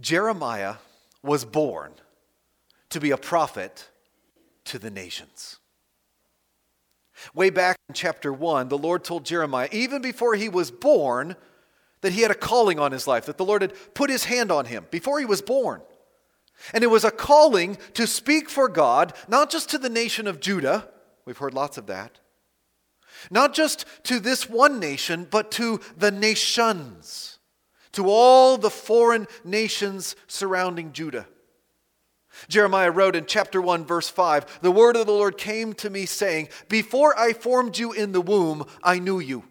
Jeremiah was born to be a prophet to the nations. Way back in chapter 1, the Lord told Jeremiah, even before he was born, that he had a calling on his life, that the Lord had put his hand on him before he was born. And it was a calling to speak for God, not just to the nation of Judah, we've heard lots of that, not just to this one nation, but to the nations, to all the foreign nations surrounding Judah. Jeremiah wrote in chapter 1, verse 5 The word of the Lord came to me, saying, Before I formed you in the womb, I knew you.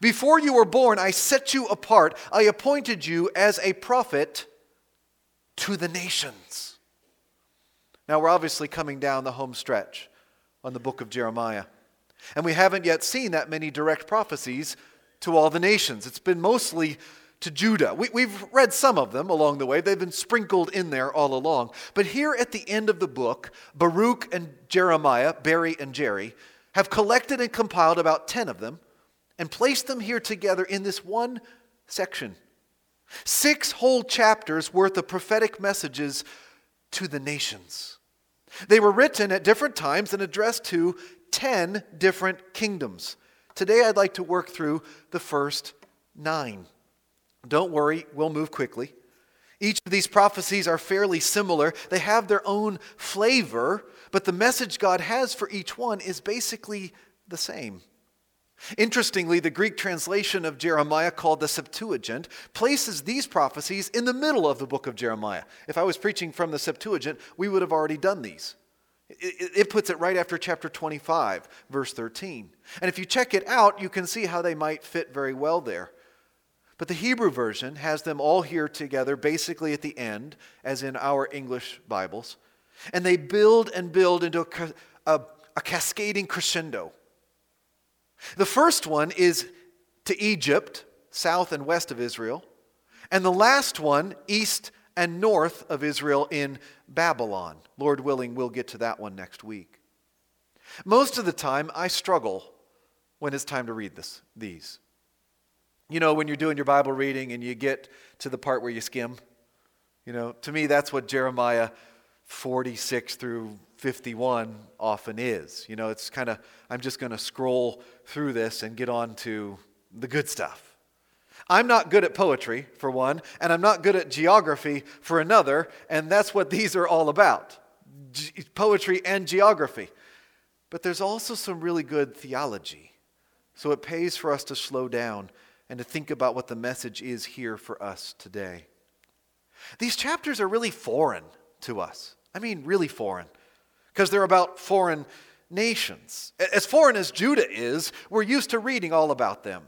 Before you were born, I set you apart. I appointed you as a prophet to the nations. Now, we're obviously coming down the home stretch on the book of Jeremiah. And we haven't yet seen that many direct prophecies to all the nations. It's been mostly to Judah. We, have read some of them along the way, they've been sprinkled in there all along. But here at the end of the book, Baruch and Jeremiah, Barry and Jerry, have collected and compiled about 10 of them and placed them here together in this one section. Six whole chapters worth of prophetic messages to the nations. They were written at different times and addressed to 10 different kingdoms. Today I'd like to work through the first nine. Don't worry, we'll move quickly. Each of these prophecies are fairly similar. They have their own flavor, but the message God has for each one is basically the same. Interestingly, the Greek translation of Jeremiah, called the Septuagint, places these prophecies in the middle of the book of Jeremiah. If I was preaching from the Septuagint, we would have already done these. It, puts it right after chapter 25, verse 13. And if you check it out, you can see how they might fit very well there. But the Hebrew version has them all here together, basically at the end, as in our English Bibles. And they build and build into a, a, a cascading crescendo. The first one is to Egypt, south and west of Israel. And the last one, east and north of Israel in Babylon. Lord willing, we'll get to that one next week. Most of the time, I struggle when it's time to read this, these. You know, when you're doing your Bible reading and you get to the part where you skim, you know, to me, that's what Jeremiah 46 through 51 often is. You know, it's kind of, I'm just going to scroll through this and get on to the good stuff. I'm not good at poetry, for one, and I'm not good at geography, for another, and that's what these are all about Ge- poetry and geography. But there's also some really good theology. So it pays for us to slow down and to think about what the message is here for us today. These chapters are really foreign to us. I mean, really foreign, because they're about foreign nations. As foreign as Judah is, we're used to reading all about them.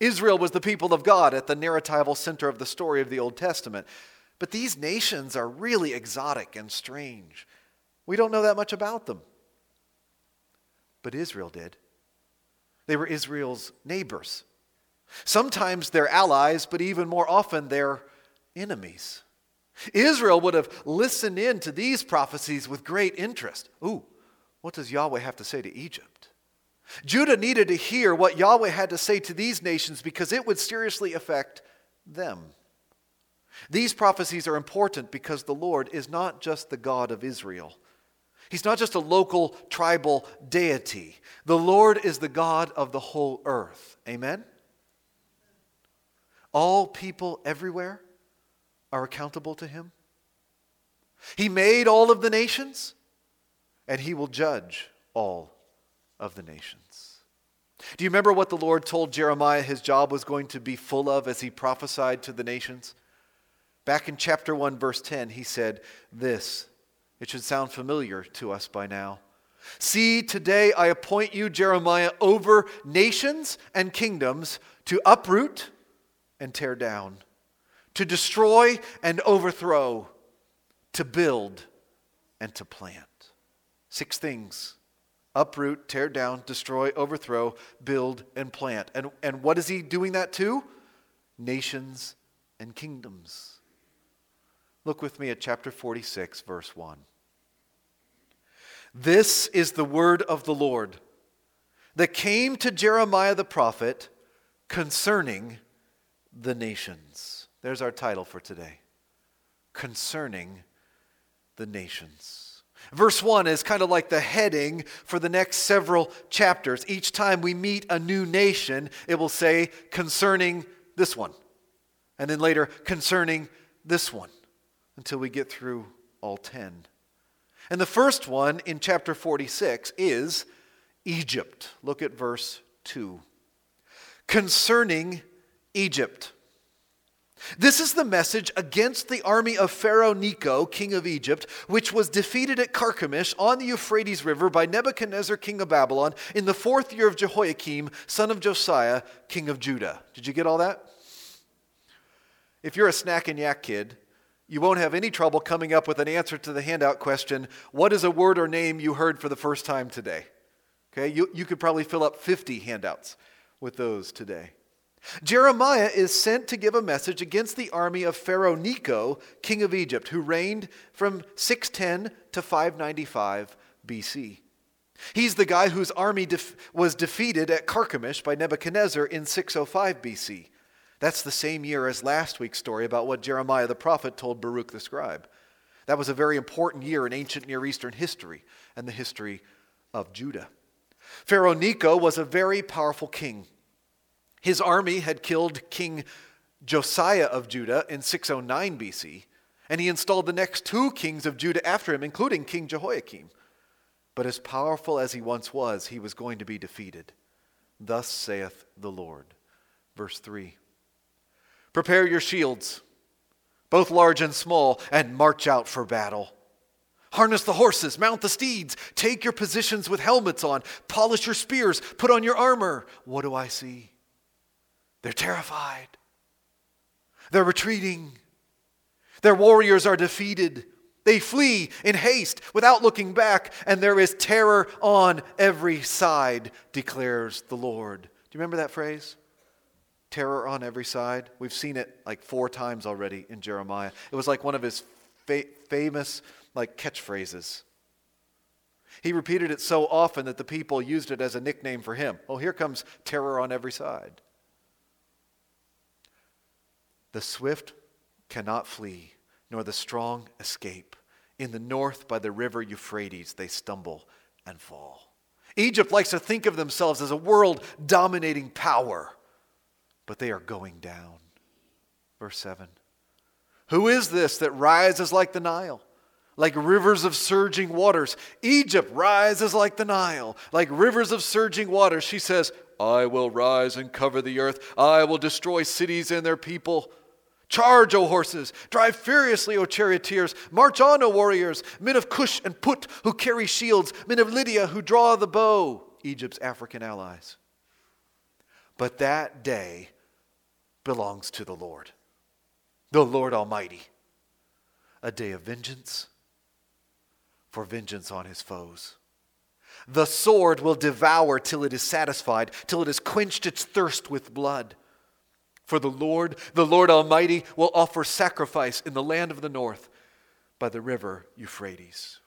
Israel was the people of God at the narratival center of the story of the Old Testament. But these nations are really exotic and strange. We don't know that much about them. But Israel did. They were Israel's neighbors. Sometimes they're allies, but even more often they're enemies. Israel would have listened in to these prophecies with great interest. Ooh, what does Yahweh have to say to Egypt? Judah needed to hear what Yahweh had to say to these nations because it would seriously affect them. These prophecies are important because the Lord is not just the God of Israel. He's not just a local tribal deity. The Lord is the God of the whole earth. Amen? All people everywhere are accountable to him. He made all of the nations, and he will judge all of the nations. Do you remember what the Lord told Jeremiah his job was going to be full of as he prophesied to the nations? Back in chapter 1, verse 10, he said this. It should sound familiar to us by now. See, today I appoint you, Jeremiah, over nations and kingdoms to uproot and tear down, to destroy and overthrow, to build and to plant. Six things uproot, tear down, destroy, overthrow, build, and plant. And, and what is he doing that to? Nations and kingdoms. Look with me at chapter 46, verse 1. This is the word of the Lord that came to Jeremiah the prophet concerning the nations. There's our title for today concerning the nations. Verse 1 is kind of like the heading for the next several chapters. Each time we meet a new nation, it will say concerning this one. And then later, concerning this one, until we get through all 10. And the first one in chapter 46 is Egypt. Look at verse 2. Concerning Egypt. This is the message against the army of Pharaoh Necho, king of Egypt, which was defeated at Carchemish on the Euphrates River by Nebuchadnezzar, king of Babylon, in the fourth year of Jehoiakim, son of Josiah, king of Judah. Did you get all that? If you're a snack and yak kid, you won't have any trouble coming up with an answer to the handout question What is a word or name you heard for the first time today? Okay, you, you could probably fill up 50 handouts with those today. Jeremiah is sent to give a message against the army of Pharaoh Necho, king of Egypt, who reigned from 610 to 595 BC. He's the guy whose army def- was defeated at Carchemish by Nebuchadnezzar in 605 BC. That's the same year as last week's story about what Jeremiah the prophet told Baruch the scribe. That was a very important year in ancient Near Eastern history and the history of Judah. Pharaoh Necho was a very powerful king. His army had killed King Josiah of Judah in 609 BC, and he installed the next two kings of Judah after him, including King Jehoiakim. But as powerful as he once was, he was going to be defeated. Thus saith the Lord. Verse 3 Prepare your shields, both large and small, and march out for battle. Harness the horses, mount the steeds, take your positions with helmets on, polish your spears, put on your armor. What do I see? They're terrified. They're retreating. Their warriors are defeated. They flee in haste without looking back, and there is terror on every side, declares the Lord. Do you remember that phrase? Terror on every side. We've seen it like four times already in Jeremiah. It was like one of his fa- famous like catchphrases. He repeated it so often that the people used it as a nickname for him. Oh, here comes terror on every side. The swift cannot flee, nor the strong escape. In the north, by the river Euphrates, they stumble and fall. Egypt likes to think of themselves as a world dominating power, but they are going down. Verse 7 Who is this that rises like the Nile? like rivers of surging waters. Egypt rises like the Nile, like rivers of surging waters. She says, I will rise and cover the earth. I will destroy cities and their people. Charge, O horses! Drive furiously, O charioteers! March on, O warriors! Men of Cush and Put who carry shields, men of Lydia who draw the bow, Egypt's African allies. But that day belongs to the Lord, the Lord Almighty. A day of vengeance for vengeance on his foes. The sword will devour till it is satisfied, till it has quenched its thirst with blood. For the Lord, the Lord Almighty, will offer sacrifice in the land of the north by the river Euphrates.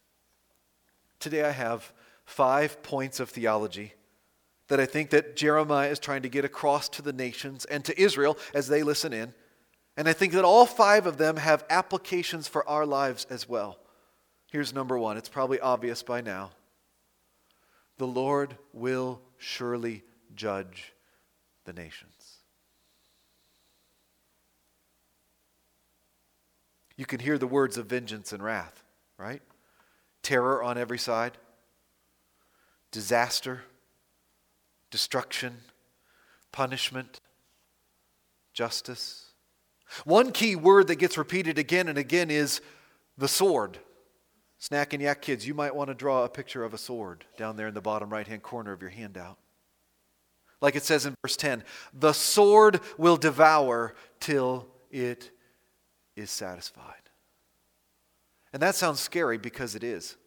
Today I have five points of theology that I think that Jeremiah is trying to get across to the nations and to Israel as they listen in. And I think that all five of them have applications for our lives as well. Here's number one. It's probably obvious by now. The Lord will surely judge the nations. You can hear the words of vengeance and wrath, right? Terror on every side, disaster, destruction, punishment, justice. One key word that gets repeated again and again is the sword. Snack and yak kids, you might want to draw a picture of a sword down there in the bottom right hand corner of your handout. Like it says in verse 10 the sword will devour till it is satisfied. And that sounds scary because it is.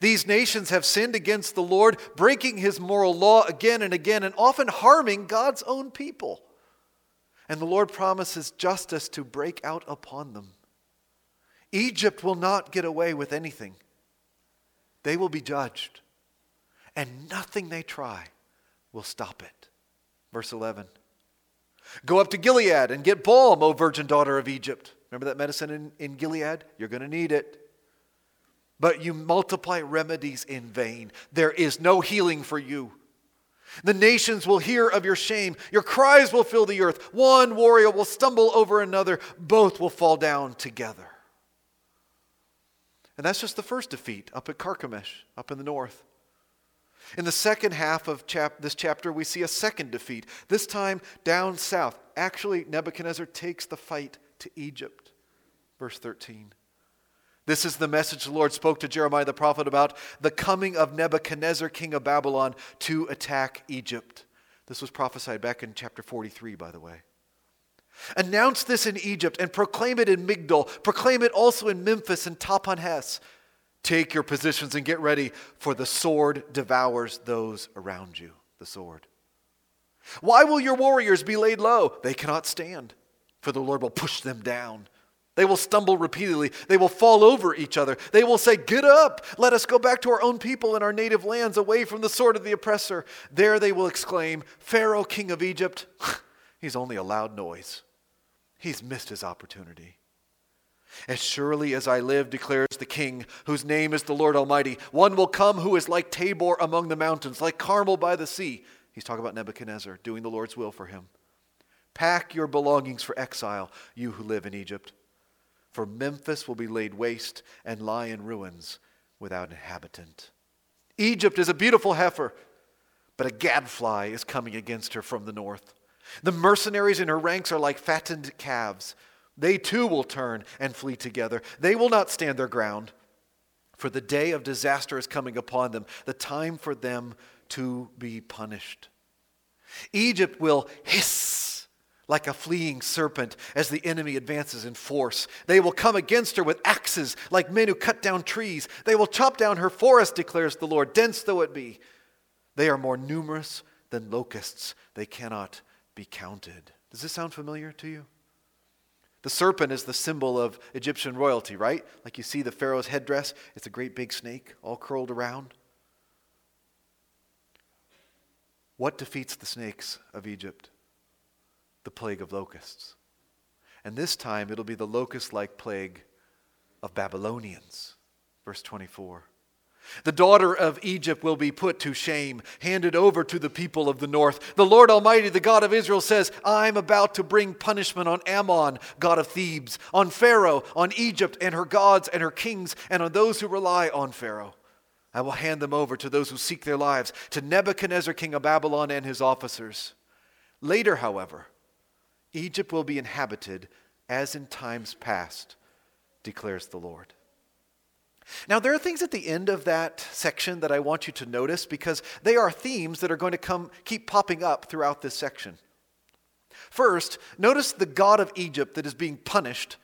These nations have sinned against the Lord, breaking his moral law again and again, and often harming God's own people. And the Lord promises justice to break out upon them. Egypt will not get away with anything. They will be judged, and nothing they try will stop it. Verse 11 Go up to Gilead and get balm, O virgin daughter of Egypt. Remember that medicine in, in Gilead? You're going to need it. But you multiply remedies in vain. There is no healing for you. The nations will hear of your shame. Your cries will fill the earth. One warrior will stumble over another. Both will fall down together. And that's just the first defeat up at Carchemish, up in the north. In the second half of chap- this chapter, we see a second defeat, this time down south. Actually, Nebuchadnezzar takes the fight to Egypt. Verse 13. This is the message the Lord spoke to Jeremiah the prophet about the coming of Nebuchadnezzar, king of Babylon, to attack Egypt. This was prophesied back in chapter 43, by the way. Announce this in Egypt and proclaim it in Migdol. Proclaim it also in Memphis and Tahpanhes. Take your positions and get ready, for the sword devours those around you. The sword. Why will your warriors be laid low? They cannot stand, for the Lord will push them down. They will stumble repeatedly. They will fall over each other. They will say, Get up! Let us go back to our own people and our native lands, away from the sword of the oppressor. There they will exclaim, Pharaoh, king of Egypt, he's only a loud noise. He's missed his opportunity. As surely as I live, declares the King, whose name is the Lord Almighty, one will come who is like Tabor among the mountains, like Carmel by the sea. He's talking about Nebuchadnezzar, doing the Lord's will for him. Pack your belongings for exile, you who live in Egypt for Memphis will be laid waste and lie in ruins without inhabitant. Egypt is a beautiful heifer, but a gadfly is coming against her from the north. The mercenaries in her ranks are like fattened calves. They too will turn and flee together. They will not stand their ground, for the day of disaster is coming upon them, the time for them to be punished. Egypt will hiss like a fleeing serpent as the enemy advances in force. They will come against her with axes like men who cut down trees. They will chop down her forest, declares the Lord, dense though it be. They are more numerous than locusts, they cannot be counted. Does this sound familiar to you? The serpent is the symbol of Egyptian royalty, right? Like you see the Pharaoh's headdress, it's a great big snake all curled around. What defeats the snakes of Egypt? the plague of locusts. And this time it'll be the locust like plague of Babylonians. Verse 24. The daughter of Egypt will be put to shame, handed over to the people of the north. The Lord Almighty, the God of Israel, says, I'm about to bring punishment on Amon, God of Thebes, on Pharaoh, on Egypt and her gods and her kings, and on those who rely on Pharaoh. I will hand them over to those who seek their lives, to Nebuchadnezzar, king of Babylon, and his officers. Later, however, Egypt will be inhabited as in times past, declares the Lord. Now, there are things at the end of that section that I want you to notice because they are themes that are going to come, keep popping up throughout this section. First, notice the God of Egypt that is being punished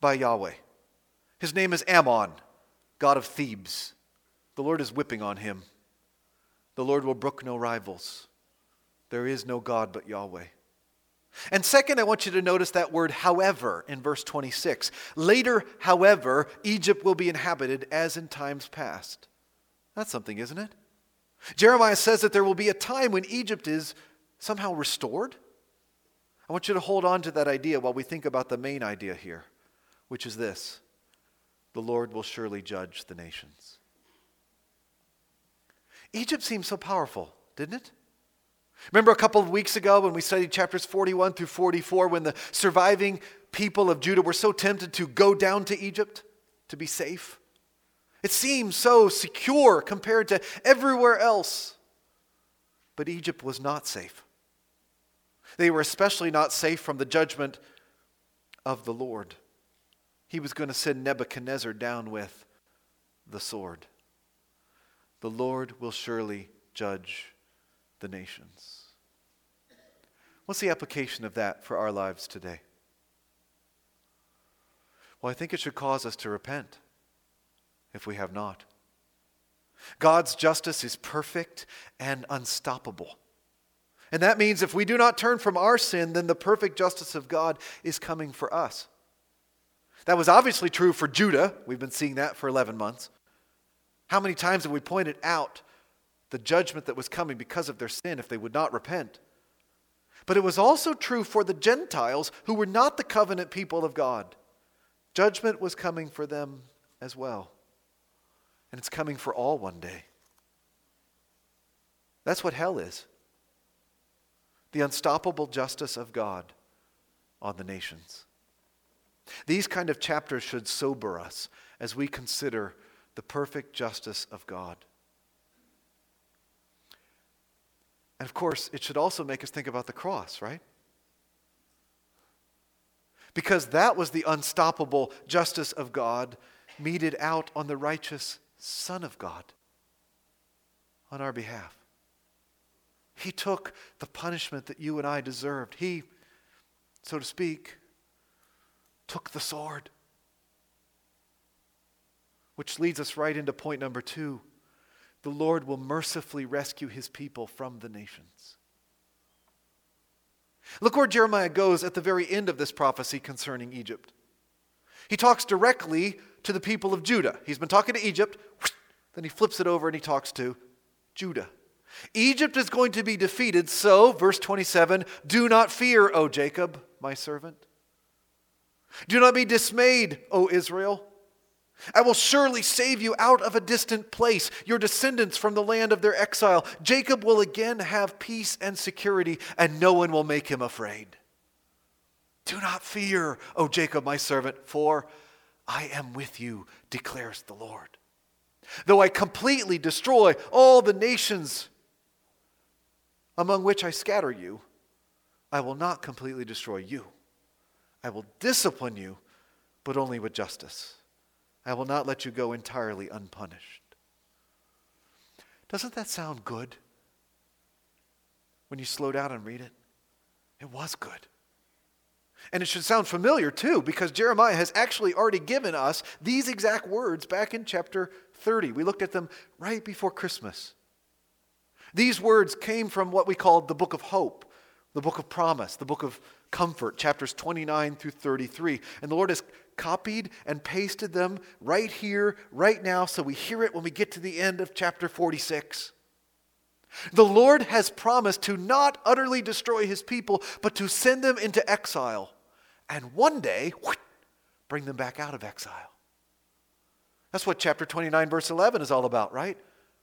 by Yahweh. His name is Amon, God of Thebes. The Lord is whipping on him. The Lord will brook no rivals. There is no God but Yahweh. And second, I want you to notice that word however in verse 26. Later, however, Egypt will be inhabited as in times past. That's something, isn't it? Jeremiah says that there will be a time when Egypt is somehow restored. I want you to hold on to that idea while we think about the main idea here, which is this the Lord will surely judge the nations. Egypt seems so powerful, didn't it? Remember a couple of weeks ago when we studied chapters 41 through 44 when the surviving people of Judah were so tempted to go down to Egypt to be safe? It seemed so secure compared to everywhere else. But Egypt was not safe. They were especially not safe from the judgment of the Lord. He was going to send Nebuchadnezzar down with the sword. The Lord will surely judge the nations. What's the application of that for our lives today? Well, I think it should cause us to repent if we have not. God's justice is perfect and unstoppable. And that means if we do not turn from our sin, then the perfect justice of God is coming for us. That was obviously true for Judah. We've been seeing that for 11 months. How many times have we pointed out the judgment that was coming because of their sin if they would not repent. But it was also true for the Gentiles who were not the covenant people of God. Judgment was coming for them as well. And it's coming for all one day. That's what hell is the unstoppable justice of God on the nations. These kind of chapters should sober us as we consider the perfect justice of God. And of course, it should also make us think about the cross, right? Because that was the unstoppable justice of God meted out on the righteous Son of God on our behalf. He took the punishment that you and I deserved. He, so to speak, took the sword. Which leads us right into point number two the Lord will mercifully rescue his people from the nations. Look where Jeremiah goes at the very end of this prophecy concerning Egypt. He talks directly to the people of Judah. He's been talking to Egypt, then he flips it over and he talks to Judah. Egypt is going to be defeated, so, verse 27 do not fear, O Jacob, my servant. Do not be dismayed, O Israel. I will surely save you out of a distant place, your descendants from the land of their exile. Jacob will again have peace and security, and no one will make him afraid. Do not fear, O Jacob, my servant, for I am with you, declares the Lord. Though I completely destroy all the nations among which I scatter you, I will not completely destroy you. I will discipline you, but only with justice. I will not let you go entirely unpunished. Doesn't that sound good when you slow down and read it? It was good. And it should sound familiar too, because Jeremiah has actually already given us these exact words back in chapter 30. We looked at them right before Christmas. These words came from what we call the book of hope, the book of promise, the book of comfort, chapters 29 through 33. And the Lord has copied and pasted them right here, right now, so we hear it when we get to the end of chapter 46. The Lord has promised to not utterly destroy his people, but to send them into exile. And one day, whoosh, bring them back out of exile. That's what chapter 29, verse 11 is all about, right?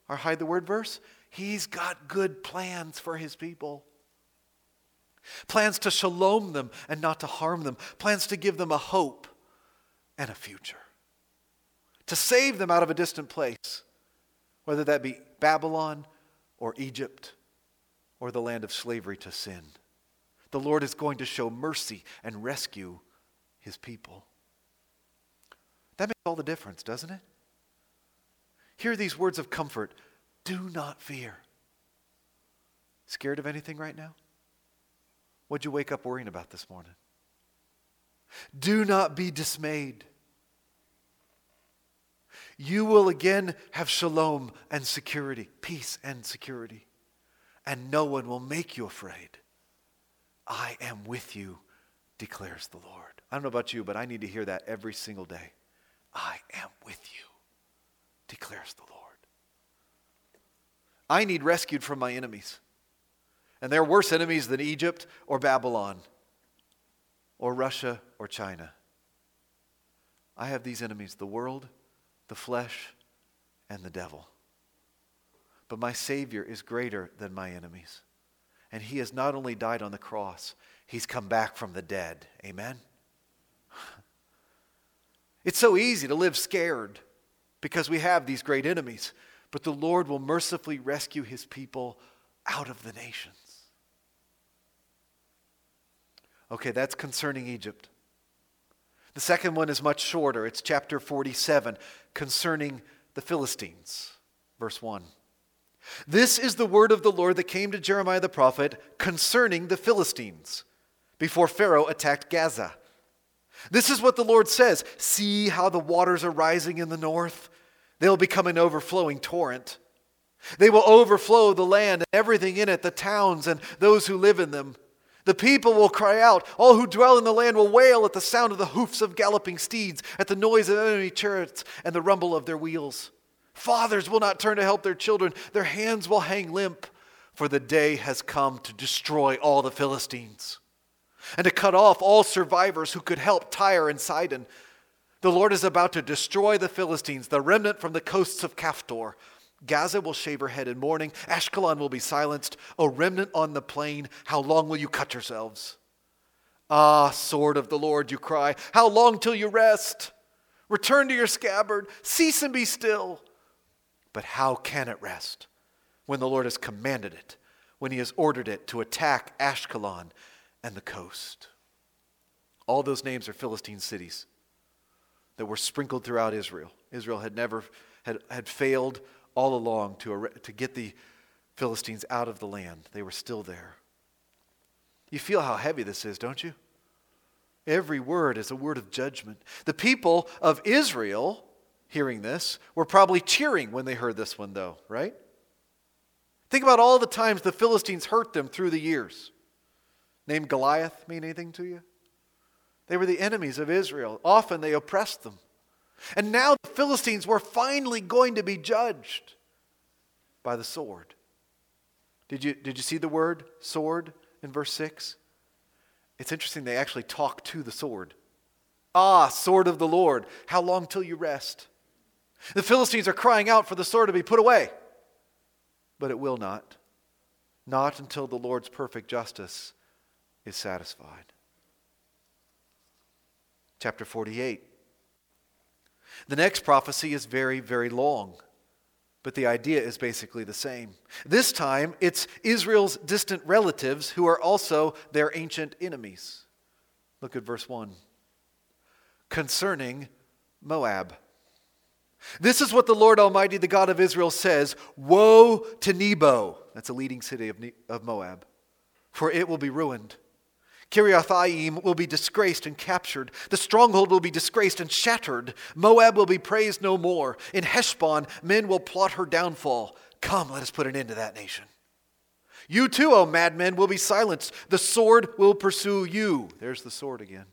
Or hide the word verse. He's got good plans for his people. Plans to shalom them and not to harm them. Plans to give them a hope and a future. To save them out of a distant place, whether that be Babylon or Egypt or the land of slavery to sin. The Lord is going to show mercy and rescue his people. That makes all the difference, doesn't it? Hear these words of comfort do not fear. Scared of anything right now? What'd you wake up worrying about this morning? Do not be dismayed. You will again have shalom and security, peace and security, and no one will make you afraid. I am with you, declares the Lord. I don't know about you, but I need to hear that every single day. I am with you, declares the Lord. I need rescued from my enemies. And they're worse enemies than Egypt or Babylon or Russia or China. I have these enemies the world, the flesh, and the devil. But my Savior is greater than my enemies. And He has not only died on the cross, He's come back from the dead. Amen? It's so easy to live scared because we have these great enemies, but the Lord will mercifully rescue His people out of the nations. Okay, that's concerning Egypt. The second one is much shorter. It's chapter 47 concerning the Philistines, verse 1. This is the word of the Lord that came to Jeremiah the prophet concerning the Philistines before Pharaoh attacked Gaza. This is what the Lord says See how the waters are rising in the north? They'll become an overflowing torrent. They will overflow the land and everything in it, the towns and those who live in them. The people will cry out. All who dwell in the land will wail at the sound of the hoofs of galloping steeds, at the noise of enemy chariots and the rumble of their wheels. Fathers will not turn to help their children, their hands will hang limp. for the day has come to destroy all the Philistines and to cut off all survivors who could help Tyre and Sidon. The Lord is about to destroy the Philistines, the remnant from the coasts of Caphtor. Gaza will shave her head in mourning. Ashkelon will be silenced. O remnant on the plain, how long will you cut yourselves? Ah, sword of the Lord, you cry, how long till you rest? Return to your scabbard, cease and be still. But how can it rest when the Lord has commanded it, when he has ordered it to attack Ashkelon and the coast? All those names are Philistine cities that were sprinkled throughout Israel. Israel had never had, had failed all along to, to get the Philistines out of the land. They were still there. You feel how heavy this is, don't you? Every word is a word of judgment. The people of Israel, hearing this, were probably cheering when they heard this one, though, right? Think about all the times the Philistines hurt them through the years. Name Goliath mean anything to you? They were the enemies of Israel. Often they oppressed them. And now the Philistines were finally going to be judged by the sword. Did you, did you see the word sword in verse 6? It's interesting, they actually talk to the sword. Ah, sword of the Lord, how long till you rest? The Philistines are crying out for the sword to be put away, but it will not. Not until the Lord's perfect justice is satisfied. Chapter 48. The next prophecy is very, very long, but the idea is basically the same. This time, it's Israel's distant relatives who are also their ancient enemies. Look at verse 1. Concerning Moab. This is what the Lord Almighty, the God of Israel, says Woe to Nebo, that's a leading city of, of Moab, for it will be ruined. Kiriathaim will be disgraced and captured. The stronghold will be disgraced and shattered. Moab will be praised no more. In Heshbon, men will plot her downfall. Come, let us put an end to that nation. You too, O madmen, will be silenced. The sword will pursue you. There's the sword again.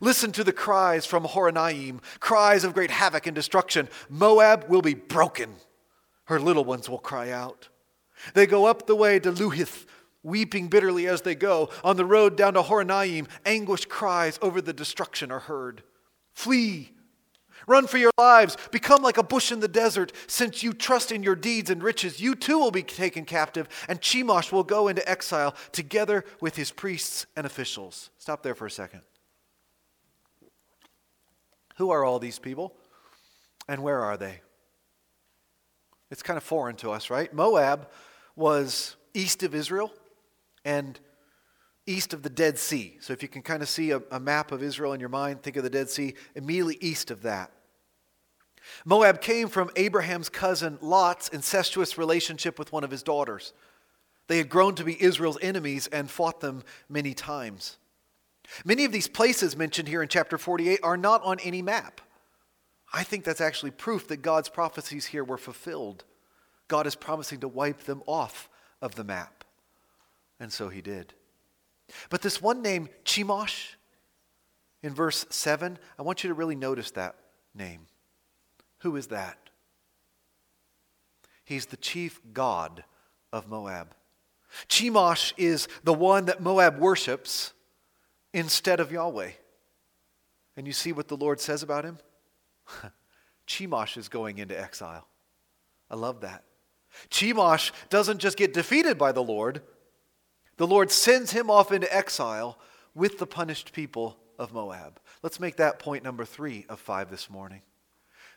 Listen to the cries from Horonaim, cries of great havoc and destruction. Moab will be broken. Her little ones will cry out. They go up the way to Luhith weeping bitterly as they go. On the road down to Horonaim, anguished cries over the destruction are heard. Flee! Run for your lives. Become like a bush in the desert. Since you trust in your deeds and riches, you too will be taken captive, and Chemosh will go into exile together with his priests and officials. Stop there for a second. Who are all these people, and where are they? It's kind of foreign to us, right? Moab was east of Israel and east of the Dead Sea. So if you can kind of see a, a, map of Israel in your mind, think of the Dead Sea, immediately east of that. Moab came from Abraham's cousin Lot's incestuous relationship with one of his daughters. They had grown to be Israel's enemies and fought them many times. Many of these places mentioned here in chapter 48 are not on any map. I think that's actually proof that God's prophecies here were fulfilled. God is promising to wipe them off of the map. And so he did. But this one name, Chemosh, in verse 7, I want you to really notice that name. Who is that? He's the chief god of Moab. Chemosh is the one that Moab worships instead of Yahweh. And you see what the Lord says about him? Chemosh is going into exile. I love that. Chemosh doesn't just get defeated by the Lord, the Lord sends him off into exile with the punished people of Moab. Let's make that point number three of five this morning.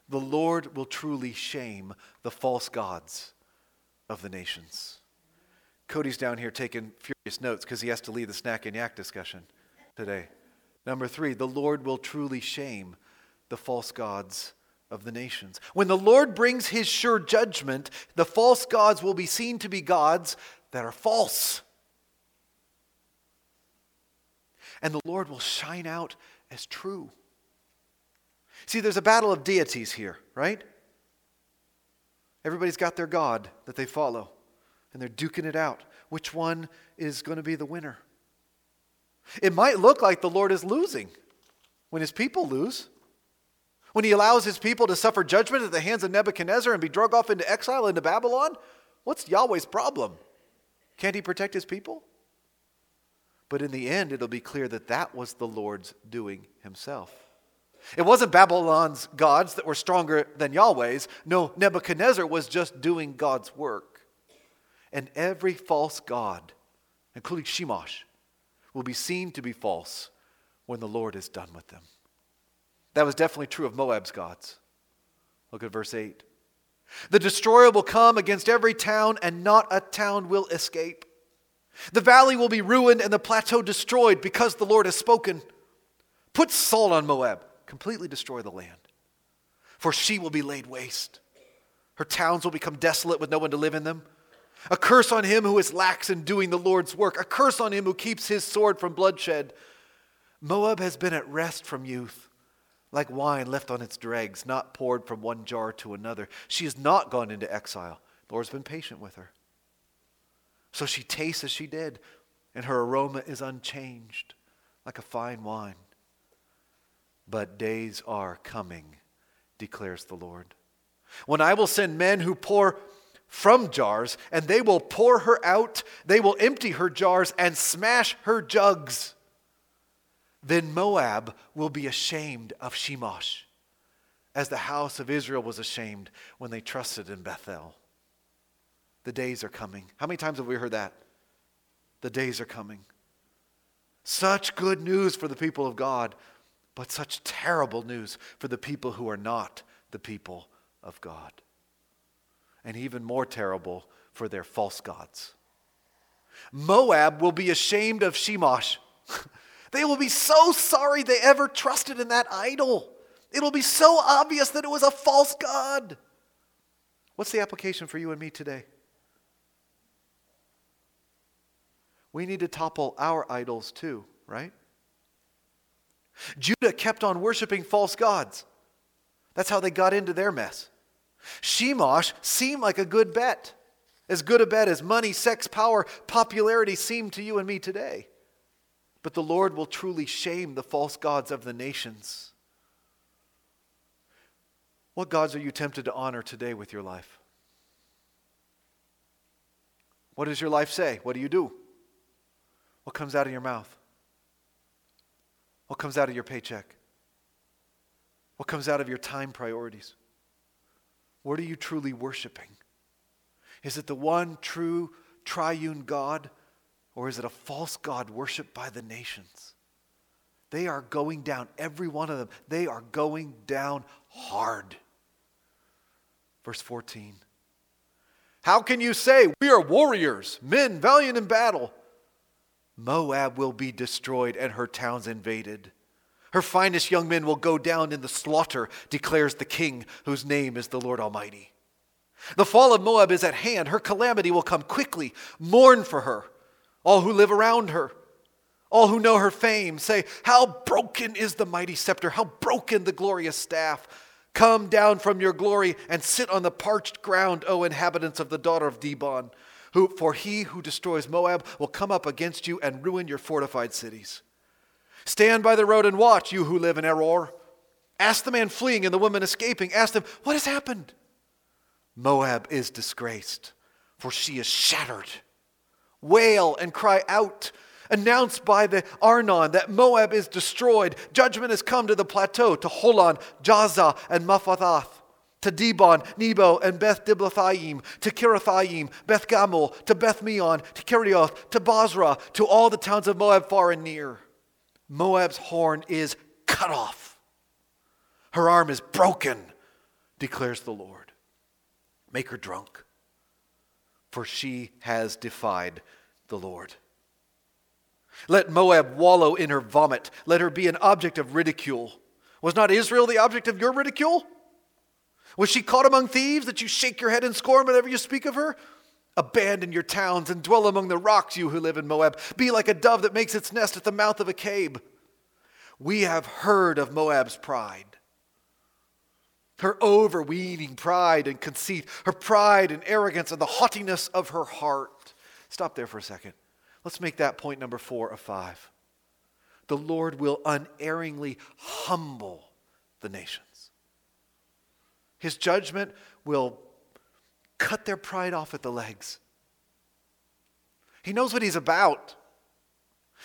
The Lord will truly shame the false gods of the nations. Cody's down here taking furious notes because he has to lead the snack and yak discussion today. Number three, the Lord will truly shame the false gods of the nations. When the Lord brings his sure judgment, the false gods will be seen to be gods that are false. And the Lord will shine out as true. See, there's a battle of deities here, right? Everybody's got their God that they follow, and they're duking it out. Which one is going to be the winner? It might look like the Lord is losing when his people lose. When he allows his people to suffer judgment at the hands of Nebuchadnezzar and be drug off into exile into Babylon, what's Yahweh's problem? Can't he protect his people? But in the end, it'll be clear that that was the Lord's doing himself. It wasn't Babylon's gods that were stronger than Yahweh's. No, Nebuchadnezzar was just doing God's work. And every false god, including Chemosh, will be seen to be false when the Lord is done with them. That was definitely true of Moab's gods. Look at verse 8. The destroyer will come against every town, and not a town will escape. The valley will be ruined and the plateau destroyed because the Lord has spoken. Put salt on Moab, completely destroy the land, for she will be laid waste. Her towns will become desolate with no one to live in them. A curse on him who is lax in doing the Lord's work, a curse on him who keeps his sword from bloodshed. Moab has been at rest from youth like wine left on its dregs, not poured from one jar to another. She has not gone into exile. The Lord's been patient with her. So she tastes as she did, and her aroma is unchanged, like a fine wine. But days are coming, declares the Lord, when I will send men who pour from jars, and they will pour her out. They will empty her jars and smash her jugs then Moab will be ashamed of Chemosh, as the house of Israel was ashamed when they trusted in Bethel. The days are coming. How many times have we heard that? The days are coming. Such good news for the people of God, but such terrible news for the people who are not the people of God. And even more terrible for their false gods. Moab will be ashamed of Chemosh. They will be so sorry they ever trusted in that idol. It'll be so obvious that it was a false God. What's the application for you and me today? We need to topple our idols too, right? Judah kept on worshiping false gods. That's how they got into their mess. Chemosh seemed like a good bet. As good a bet as money, sex, power, popularity seem to you and me today. But the Lord will truly shame the false gods of the nations. What gods are you tempted to honor today with your life? What does your life say? What do you do? What comes out of your mouth? What comes out of your paycheck? What comes out of your time priorities? What are you truly worshiping? Is it the one true triune God or is it a false God worshiped by the nations? They are going down, every one of them. They are going down hard. Verse 14. How can you say, We are warriors, men valiant in battle? Moab will be destroyed and her towns invaded. Her finest young men will go down in the slaughter, declares the king, whose name is the Lord Almighty. The fall of Moab is at hand. Her calamity will come quickly. Mourn for her all who live around her, all who know her fame, say, How broken is the mighty scepter, how broken the glorious staff. Come down from your glory and sit on the parched ground, O inhabitants of the daughter of Dibon. Who, for he who destroys Moab will come up against you and ruin your fortified cities. Stand by the road and watch, you who live in Aroer. Ask the man fleeing and the woman escaping. Ask them, What has happened? Moab is disgraced, for she is shattered wail and cry out. Announce by the Arnon that Moab is destroyed. Judgment has come to the plateau, to Holon, Jahzah, and Mephaath to Dibon, Nebo, and Beth Diblathaim, to Kiriathaim, Beth Gamul, to Beth Meon, to Kerioth, to Bozrah, to all the towns of Moab far and near. Moab's horn is cut off. Her arm is broken, declares the Lord. Make her drunk, for she has defied the Lord. Let Moab wallow in her vomit. Let her be an object of ridicule. Was not Israel the object of your ridicule? Was she caught among thieves that you shake your head in scorn whenever you speak of her? Abandon your towns and dwell among the rocks, you who live in Moab. Be like a dove that makes its nest at the mouth of a cave. We have heard of Moab's pride. Her overweening pride and conceit, her pride and arrogance, and the haughtiness of her heart. Stop there for a second. Let's make that point number four of five. The Lord will unerringly humble the nations. His judgment will cut their pride off at the legs. He knows what he's about.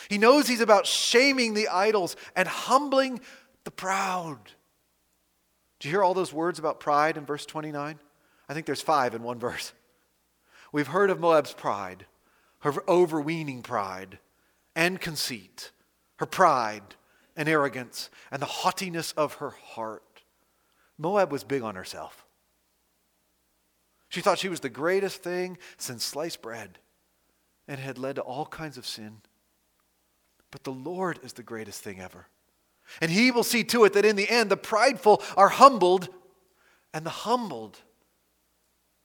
He knows he's about shaming the idols and humbling the proud. Do you hear all those words about pride in verse 29? I think there's five in one verse. We've heard of Moab's pride, her overweening pride and conceit, her pride and arrogance, and the haughtiness of her heart. Moab was big on herself. She thought she was the greatest thing since sliced bread and had led to all kinds of sin. But the Lord is the greatest thing ever. And He will see to it that in the end the prideful are humbled and the humbled,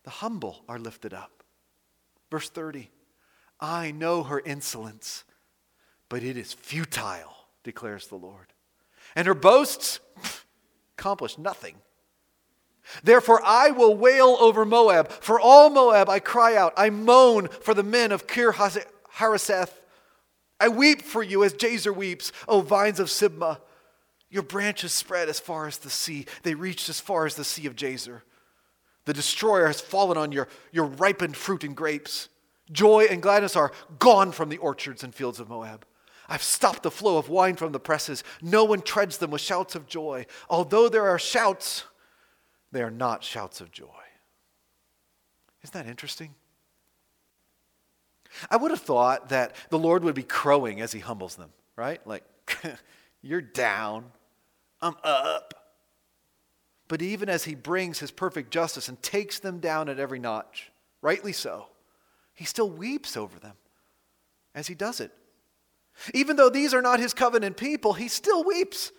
the humble are lifted up. Verse 30 I know her insolence, but it is futile, declares the Lord. And her boasts accomplish nothing. Therefore, I will wail over Moab. For all Moab, I cry out. I moan for the men of Kir Hareseth. I weep for you as Jazer weeps, O vines of Sibmah. Your branches spread as far as the sea, they reached as far as the sea of Jazer. The destroyer has fallen on your, your ripened fruit and grapes. Joy and gladness are gone from the orchards and fields of Moab. I've stopped the flow of wine from the presses. No one treads them with shouts of joy. Although there are shouts, they are not shouts of joy. Isn't that interesting? I would have thought that the Lord would be crowing as he humbles them, right? Like, you're down, I'm up. But even as he brings his perfect justice and takes them down at every notch, rightly so, he still weeps over them as he does it. Even though these are not his covenant people, he still weeps.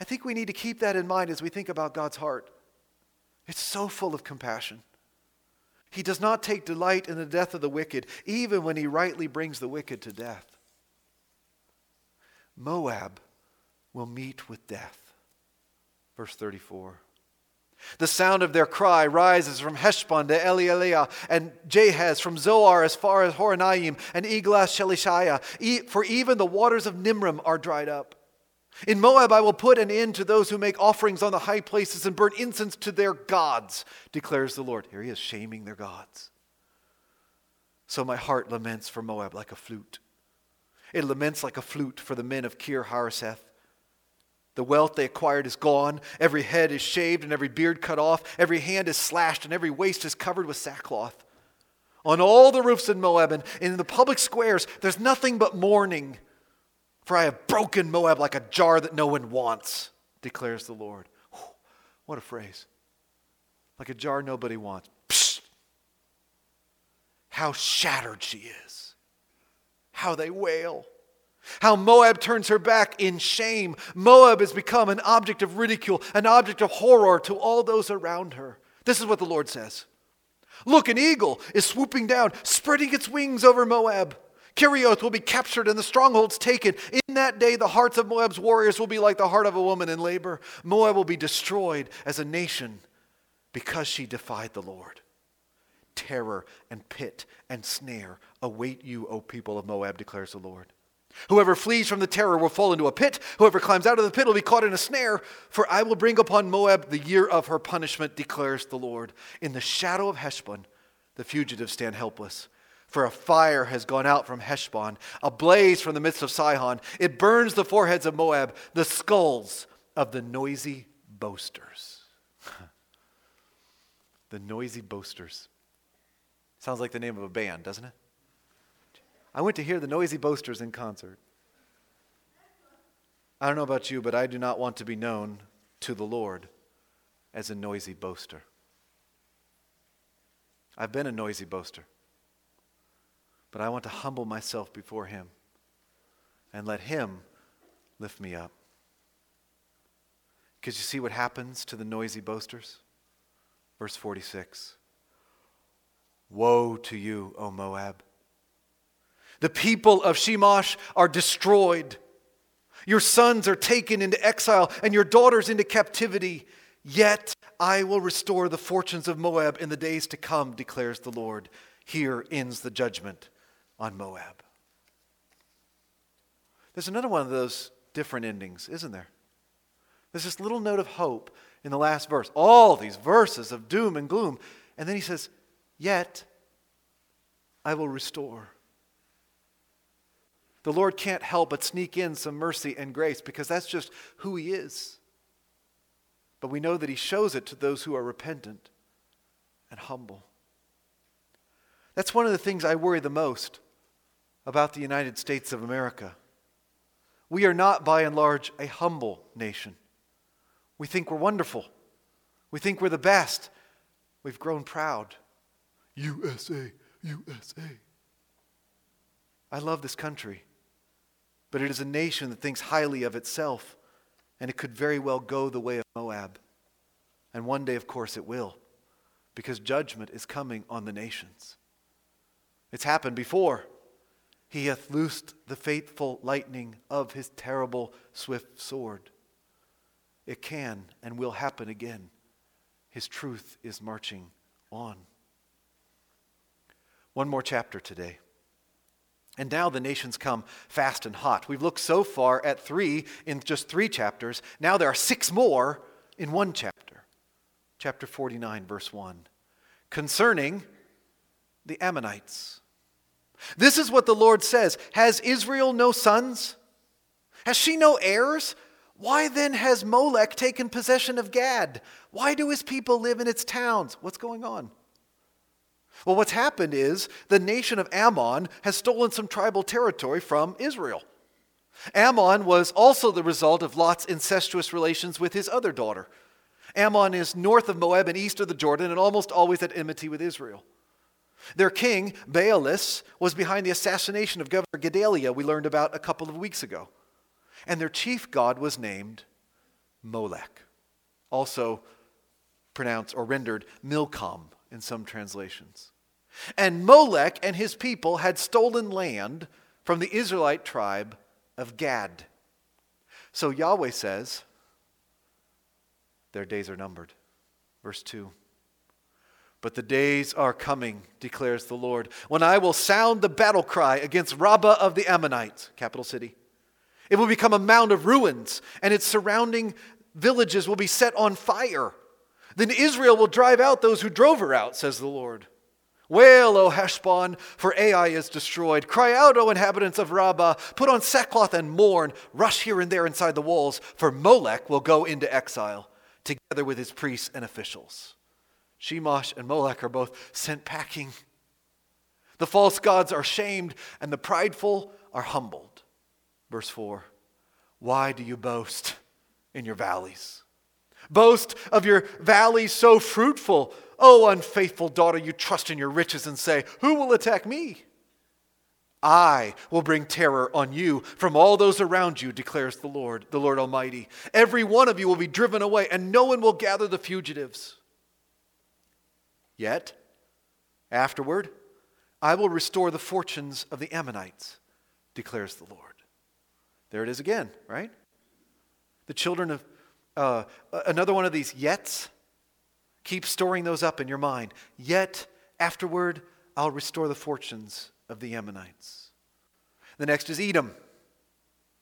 I think we need to keep that in mind as we think about God's heart. It's so full of compassion. He does not take delight in the death of the wicked, even when he rightly brings the wicked to death. Moab will meet with death. Verse 34. The sound of their cry rises from Heshbon to Elealeh and Jahaz, from Zoar as far as Horonaim and Eglath Shelishiyah, for even the waters of Nimrim are dried up. In Moab I will put an end to those who make offerings on the high places and burn incense to their gods, declares the Lord. Here he is shaming their gods. So my heart laments for Moab like a flute. It laments like a flute for the men of Kir Hareseth. The wealth they acquired is gone. Every head is shaved and every beard cut off. Every hand is slashed and every waist is covered with sackcloth. On all the roofs in Moab and in the public squares, there's nothing but mourning. For I have broken Moab like a jar that no one wants, declares the Lord. What a phrase. Like a jar nobody wants. Psst. How shattered she is. How they wail. How Moab turns her back in shame. Moab has become an object of ridicule, an object of horror to all those around her. This is what the Lord says Look, an eagle is swooping down, spreading its wings over Moab. Kerioth will be captured and the strongholds taken. In that day, the hearts of Moab's warriors will be like the heart of a woman in labor. Moab will be destroyed as a nation because she defied the Lord. Terror and pit and snare await you, O people of Moab, declares the Lord. Whoever flees from the terror will fall into a pit. Whoever climbs out of the pit will be caught in a snare. For I will bring upon Moab the year of her punishment, declares the Lord. In the shadow of Heshbon, the fugitives stand helpless. For a fire has gone out from Heshbon, a blaze from the midst of Sihon. It burns the foreheads of Moab, the skulls of the noisy boasters. the noisy boasters. Sounds like the name of a band, doesn't it? I went to hear the noisy boasters in concert. I don't know about you, but I do not want to be known to the Lord as a noisy boaster. I've been a noisy boaster, but I want to humble myself before Him and let Him lift me up. Because you see what happens to the noisy boasters? Verse 46 Woe to you, O Moab! The people of Chemosh are destroyed. Your sons are taken into exile and your daughters into captivity. Yet I will restore the fortunes of Moab in the days to come, declares the Lord. Here ends the judgment on Moab. There's another one of those different endings, isn't there? There's this little note of hope in the last verse. All these verses of doom and gloom. And then he says, Yet I will restore the Lord can't help but sneak in some mercy and grace because that's just who He is. But we know that He shows it to those who are repentant and humble. That's one of the things I worry the most about the United States of America. We are not, by and large, a humble nation. We think we're wonderful. We think we're the best. We've grown proud. USA, USA. I love this country, but it is a nation that thinks highly of itself, and it could very well go the way of Moab. And one day, of course, it will, because judgment is coming on the nations. It's happened before. He hath loosed the faithful lightning of his terrible swift sword. It can and will happen again. His truth is marching on. One more chapter today. And now the nations come fast and hot. We've looked so far at three in just three chapters. Now there are six more in one chapter. Chapter 49, verse 1. Concerning the Ammonites. This is what the Lord says Has Israel no sons? Has she no heirs? Why then has Molech taken possession of Gad? Why do his people live in its towns? What's going on? Well, what's happened is the nation of Ammon has stolen some tribal territory from Israel. Ammon was also the result of Lot's incestuous relations with his other daughter. Ammon is north of Moab and east of the Jordan and almost always at enmity with Israel. Their king, Baalis, was behind the assassination of Governor Gedaliah, we learned about a couple of weeks ago. And their chief god was named Molech, also pronounced or rendered Milcom in some translations. And Molech and his people had stolen land from the Israelite tribe of Gad. So Yahweh says, their days are numbered. Verse 2. But the days are coming, declares the Lord, when I will sound the battle cry against Rabbah of the Ammonites, capital city. It will become a mound of ruins, and its surrounding villages will be set on fire. Then Israel will drive out those who drove her out, says the Lord. Wail, O Heshbon, for Ai is destroyed. Cry out, O inhabitants of Rabbah. Put on sackcloth and mourn. Rush here and there inside the walls, for Molech will go into exile, together with his priests and officials. Chemosh and Molech are both sent packing. The false gods are shamed, and the prideful are humbled. Verse 4 Why do you boast in your valleys? Boast of your valleys so fruitful. O unfaithful daughter, you trust in your riches and say, Who will attack me? I will bring terror on you from all those around you, declares the Lord, the Lord Almighty. Every one of you will be driven away, and no one will gather the fugitives. Yet, afterward, I will restore the fortunes of the Ammonites, declares the Lord. There it is again, right? The children of uh, another one of these yets. Keep storing those up in your mind. Yet, afterward, I'll restore the fortunes of the Ammonites. The next is Edom,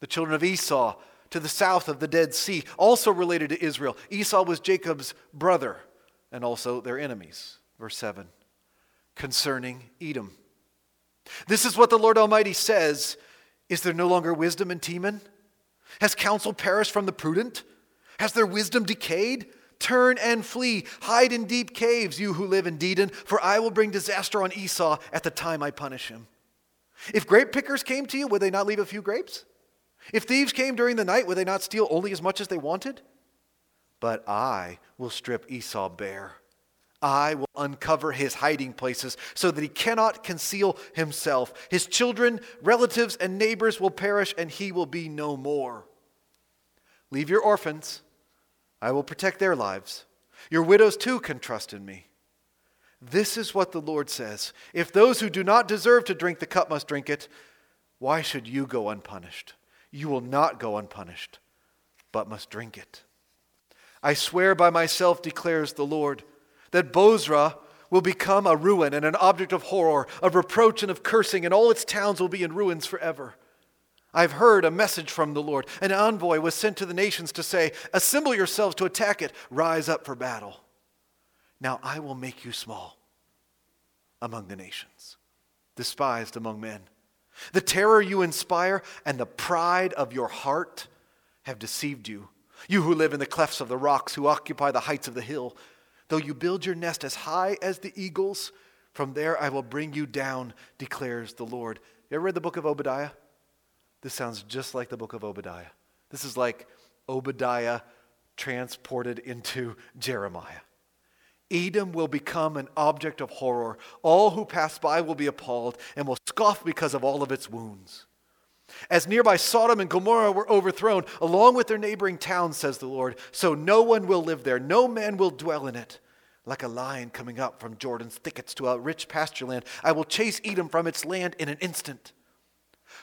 the children of Esau, to the south of the Dead Sea, also related to Israel. Esau was Jacob's brother and also their enemies. Verse 7 concerning Edom. This is what the Lord Almighty says Is there no longer wisdom in Teman? Has counsel perished from the prudent? Has their wisdom decayed? Turn and flee. Hide in deep caves, you who live in Dedan, for I will bring disaster on Esau at the time I punish him. If grape pickers came to you, would they not leave a few grapes? If thieves came during the night, would they not steal only as much as they wanted? But I will strip Esau bare. I will uncover his hiding places so that he cannot conceal himself. His children, relatives, and neighbors will perish, and he will be no more. Leave your orphans. I will protect their lives. Your widows too can trust in me. This is what the Lord says If those who do not deserve to drink the cup must drink it, why should you go unpunished? You will not go unpunished, but must drink it. I swear by myself, declares the Lord, that Bozrah will become a ruin and an object of horror, of reproach and of cursing, and all its towns will be in ruins forever. I've heard a message from the Lord. An envoy was sent to the nations to say, Assemble yourselves to attack it, rise up for battle. Now I will make you small among the nations, despised among men. The terror you inspire and the pride of your heart have deceived you. You who live in the clefts of the rocks, who occupy the heights of the hill. Though you build your nest as high as the eagles, from there I will bring you down, declares the Lord. You ever read the book of Obadiah? This sounds just like the book of Obadiah. This is like Obadiah transported into Jeremiah. Edom will become an object of horror. All who pass by will be appalled and will scoff because of all of its wounds. As nearby Sodom and Gomorrah were overthrown, along with their neighboring towns, says the Lord, so no one will live there, no man will dwell in it. Like a lion coming up from Jordan's thickets to a rich pasture land, I will chase Edom from its land in an instant.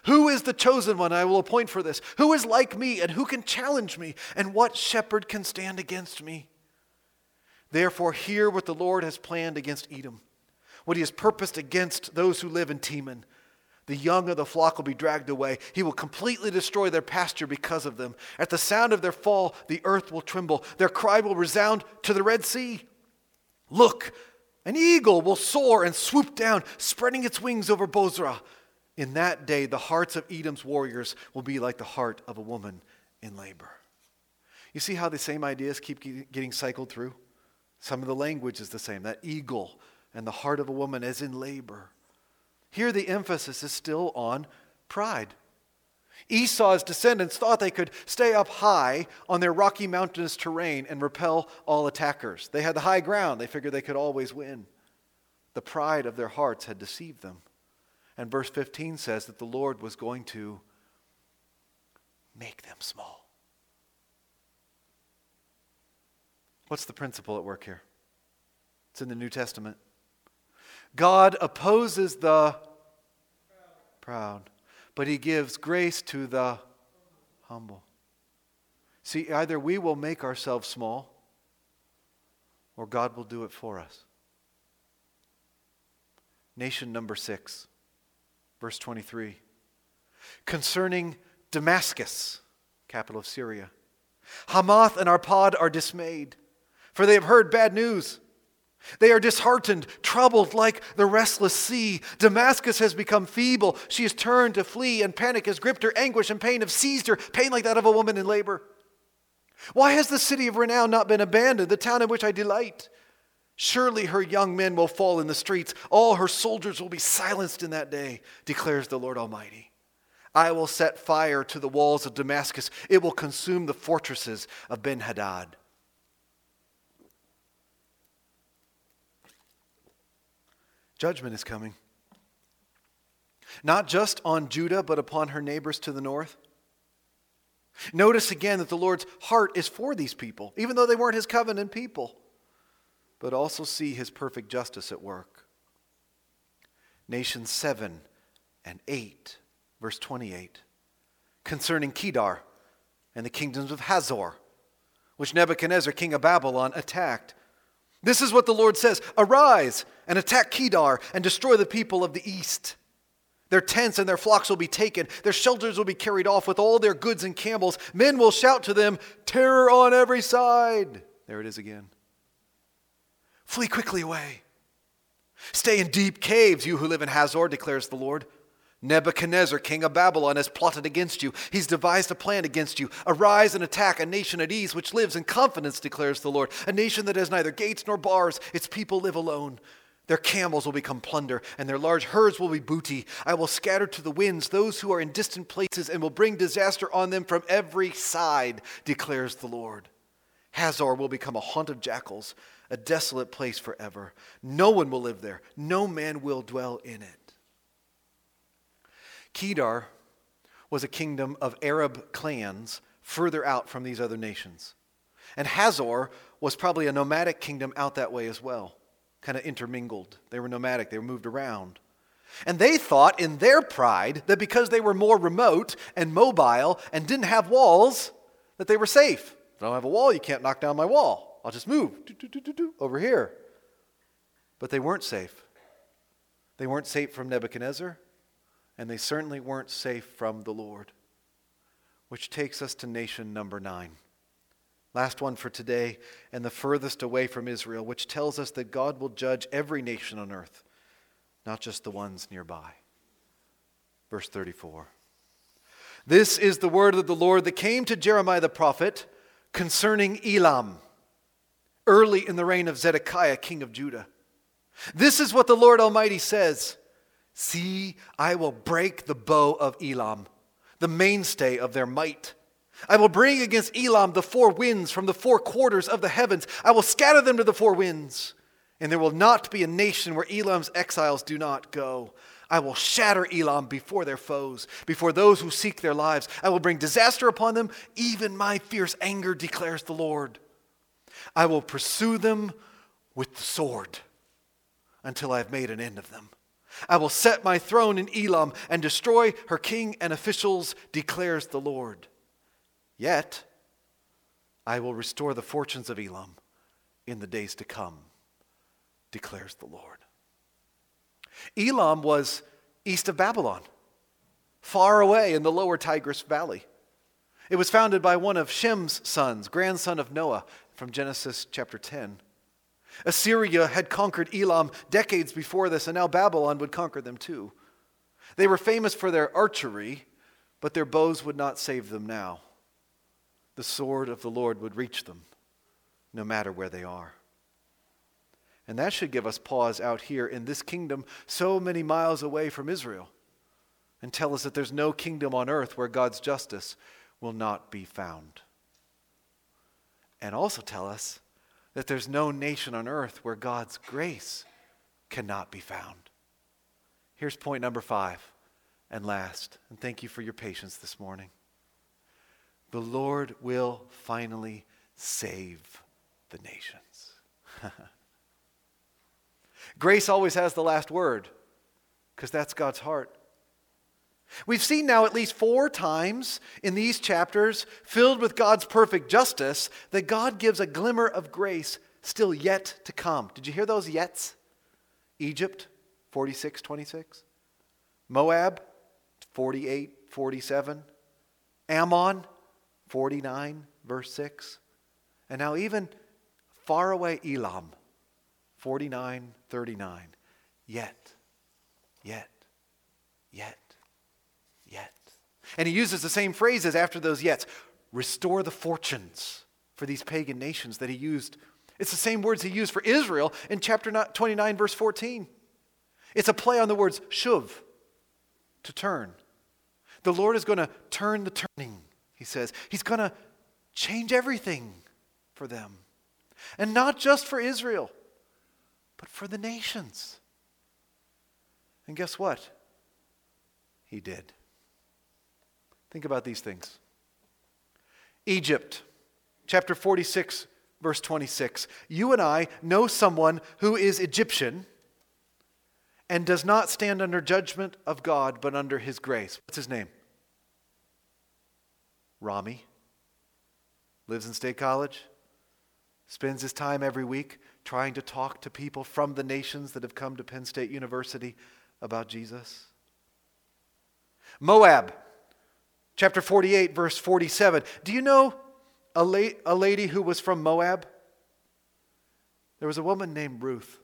Who is the chosen one I will appoint for this? Who is like me, and who can challenge me? And what shepherd can stand against me? Therefore, hear what the Lord has planned against Edom, what he has purposed against those who live in Teman. The young of the flock will be dragged away. He will completely destroy their pasture because of them. At the sound of their fall, the earth will tremble. Their cry will resound to the Red Sea. Look, an eagle will soar and swoop down, spreading its wings over Bozrah. In that day, the hearts of Edom's warriors will be like the heart of a woman in labor. You see how the same ideas keep getting cycled through? Some of the language is the same. That eagle and the heart of a woman as in labor. Here, the emphasis is still on pride. Esau's descendants thought they could stay up high on their rocky mountainous terrain and repel all attackers. They had the high ground, they figured they could always win. The pride of their hearts had deceived them. And verse 15 says that the Lord was going to make them small. What's the principle at work here? It's in the New Testament. God opposes the proud, but he gives grace to the humble. See, either we will make ourselves small or God will do it for us. Nation number six, verse 23. Concerning Damascus, capital of Syria, Hamath and Arpad are dismayed for they have heard bad news. They are disheartened, troubled like the restless sea. Damascus has become feeble. She has turned to flee, and panic has gripped her. Anguish and pain have seized her, pain like that of a woman in labor. Why has the city of renown not been abandoned, the town in which I delight? Surely her young men will fall in the streets. All her soldiers will be silenced in that day, declares the Lord Almighty. I will set fire to the walls of Damascus, it will consume the fortresses of Ben Hadad. Judgment is coming. Not just on Judah, but upon her neighbors to the north. Notice again that the Lord's heart is for these people, even though they weren't his covenant people. But also see his perfect justice at work. Nations 7 and 8, verse 28, concerning Kedar and the kingdoms of Hazor, which Nebuchadnezzar, king of Babylon, attacked this is what the Lord says Arise and attack Kedar and destroy the people of the east. Their tents and their flocks will be taken. Their shelters will be carried off with all their goods and camels. Men will shout to them, Terror on every side. There it is again. Flee quickly away. Stay in deep caves, you who live in Hazor, declares the Lord. Nebuchadnezzar, king of Babylon, has plotted against you. He's devised a plan against you. Arise and attack a nation at ease, which lives in confidence, declares the Lord. A nation that has neither gates nor bars. Its people live alone. Their camels will become plunder, and their large herds will be booty. I will scatter to the winds those who are in distant places, and will bring disaster on them from every side, declares the Lord. Hazor will become a haunt of jackals, a desolate place forever. No one will live there, no man will dwell in it. Kedar was a kingdom of Arab clans further out from these other nations. And Hazor was probably a nomadic kingdom out that way as well, kind of intermingled. They were nomadic, they were moved around. And they thought in their pride that because they were more remote and mobile and didn't have walls, that they were safe. If I don't have a wall, you can't knock down my wall. I'll just move over here. But they weren't safe. They weren't safe from Nebuchadnezzar and they certainly weren't safe from the Lord. Which takes us to nation number nine. Last one for today, and the furthest away from Israel, which tells us that God will judge every nation on earth, not just the ones nearby. Verse 34. This is the word of the Lord that came to Jeremiah the prophet concerning Elam, early in the reign of Zedekiah, king of Judah. This is what the Lord Almighty says See, I will break the bow of Elam, the mainstay of their might. I will bring against Elam the four winds from the four quarters of the heavens. I will scatter them to the four winds, and there will not be a nation where Elam's exiles do not go. I will shatter Elam before their foes, before those who seek their lives. I will bring disaster upon them, even my fierce anger, declares the Lord. I will pursue them with the sword until I have made an end of them. I will set my throne in Elam and destroy her king and officials, declares the Lord. Yet I will restore the fortunes of Elam in the days to come, declares the Lord. Elam was east of Babylon, far away in the lower Tigris Valley. It was founded by one of Shem's sons, grandson of Noah, from Genesis chapter 10. Assyria had conquered Elam decades before this, and now Babylon would conquer them too. They were famous for their archery, but their bows would not save them now. The sword of the Lord would reach them, no matter where they are. And that should give us pause out here in this kingdom so many miles away from Israel and tell us that there's no kingdom on earth where God's justice will not be found. And also tell us that there's no nation on earth where God's grace cannot be found. Here's point number five and last, and thank you for your patience this morning. The Lord will finally save the nations. Grace always has the last word because that's God's heart. We've seen now at least four times in these chapters, filled with God's perfect justice, that God gives a glimmer of grace still yet to come. Did you hear those yets? Egypt, 46, 26. Moab, 48, 47. Ammon, 49, verse 6. And now even far away Elam, 49, 39. Yet, yet, yet, yet. And he uses the same phrases after those yets restore the fortunes for these pagan nations that he used. It's the same words he used for Israel in chapter 29, verse 14. It's a play on the words shuv, to turn. The Lord is going to turn the turning, he says. He's going to change everything for them. And not just for Israel but for the nations. And guess what? He did. Think about these things. Egypt, chapter 46, verse 26. You and I know someone who is Egyptian and does not stand under judgment of God, but under his grace. What's his name? Rami. Lives in State College. Spends his time every week trying to talk to people from the nations that have come to Penn State University about Jesus. Moab, chapter 48, verse 47. Do you know a, la- a lady who was from Moab? There was a woman named Ruth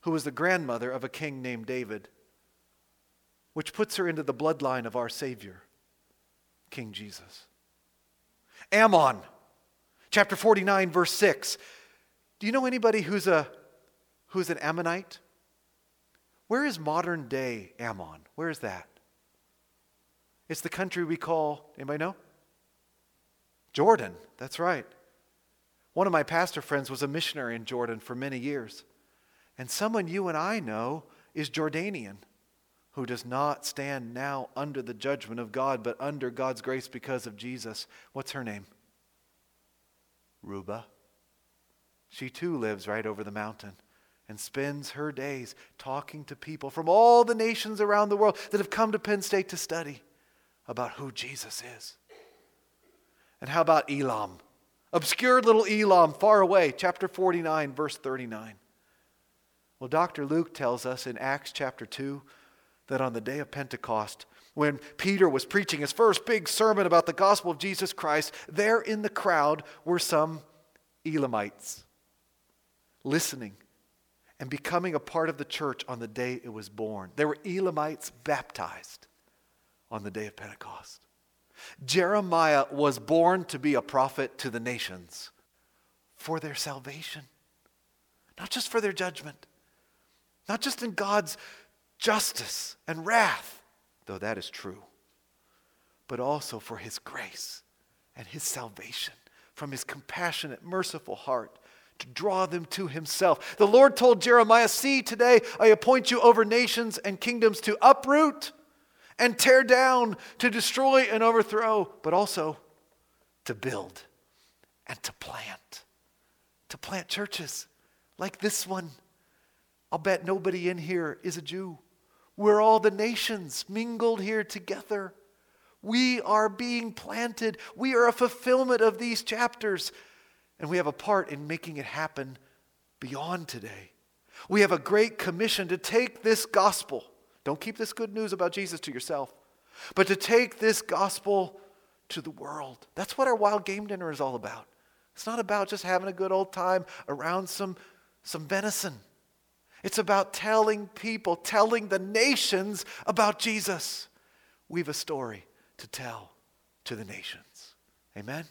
who was the grandmother of a king named David, which puts her into the bloodline of our Savior, King Jesus. Ammon, chapter 49, verse 6. Do you know anybody who's, a, who's an Ammonite? Where is modern day Ammon? Where is that? It's the country we call, anybody know? Jordan, that's right. One of my pastor friends was a missionary in Jordan for many years. And someone you and I know is Jordanian, who does not stand now under the judgment of God, but under God's grace because of Jesus. What's her name? Ruba. She too lives right over the mountain and spends her days talking to people from all the nations around the world that have come to Penn State to study about who Jesus is. And how about Elam? Obscure little Elam, far away, chapter 49, verse 39. Well, Dr. Luke tells us in Acts chapter 2 that on the day of Pentecost, when Peter was preaching his first big sermon about the gospel of Jesus Christ, there in the crowd were some Elamites listening, and becoming a part of the church on the day it was born. There were Elamites baptized on the day of Pentecost. Jeremiah was born to be a prophet to the nations for their salvation, not just for their judgment, not just in God's justice and wrath, though that is true, but also for his grace and his salvation from his compassionate, merciful heart to draw them to himself. The Lord told Jeremiah, See, today I appoint you over nations and kingdoms to uproot and tear down, to destroy and overthrow, but also to build and to plant. To plant churches like this one. I'll bet nobody in here is a Jew. We're all the nations mingled here together. We are being planted. We are a fulfillment of these chapters. And we have a part in making it happen beyond today. We have a great commission to take this gospel. Don't keep this good news about Jesus to yourself, but to take this gospel to the world. That's what our wild game dinner is all about. It's not about just having a good old time around some, some venison. It's about telling people, telling the nations about Jesus. We have a story to tell to the nations. Amen?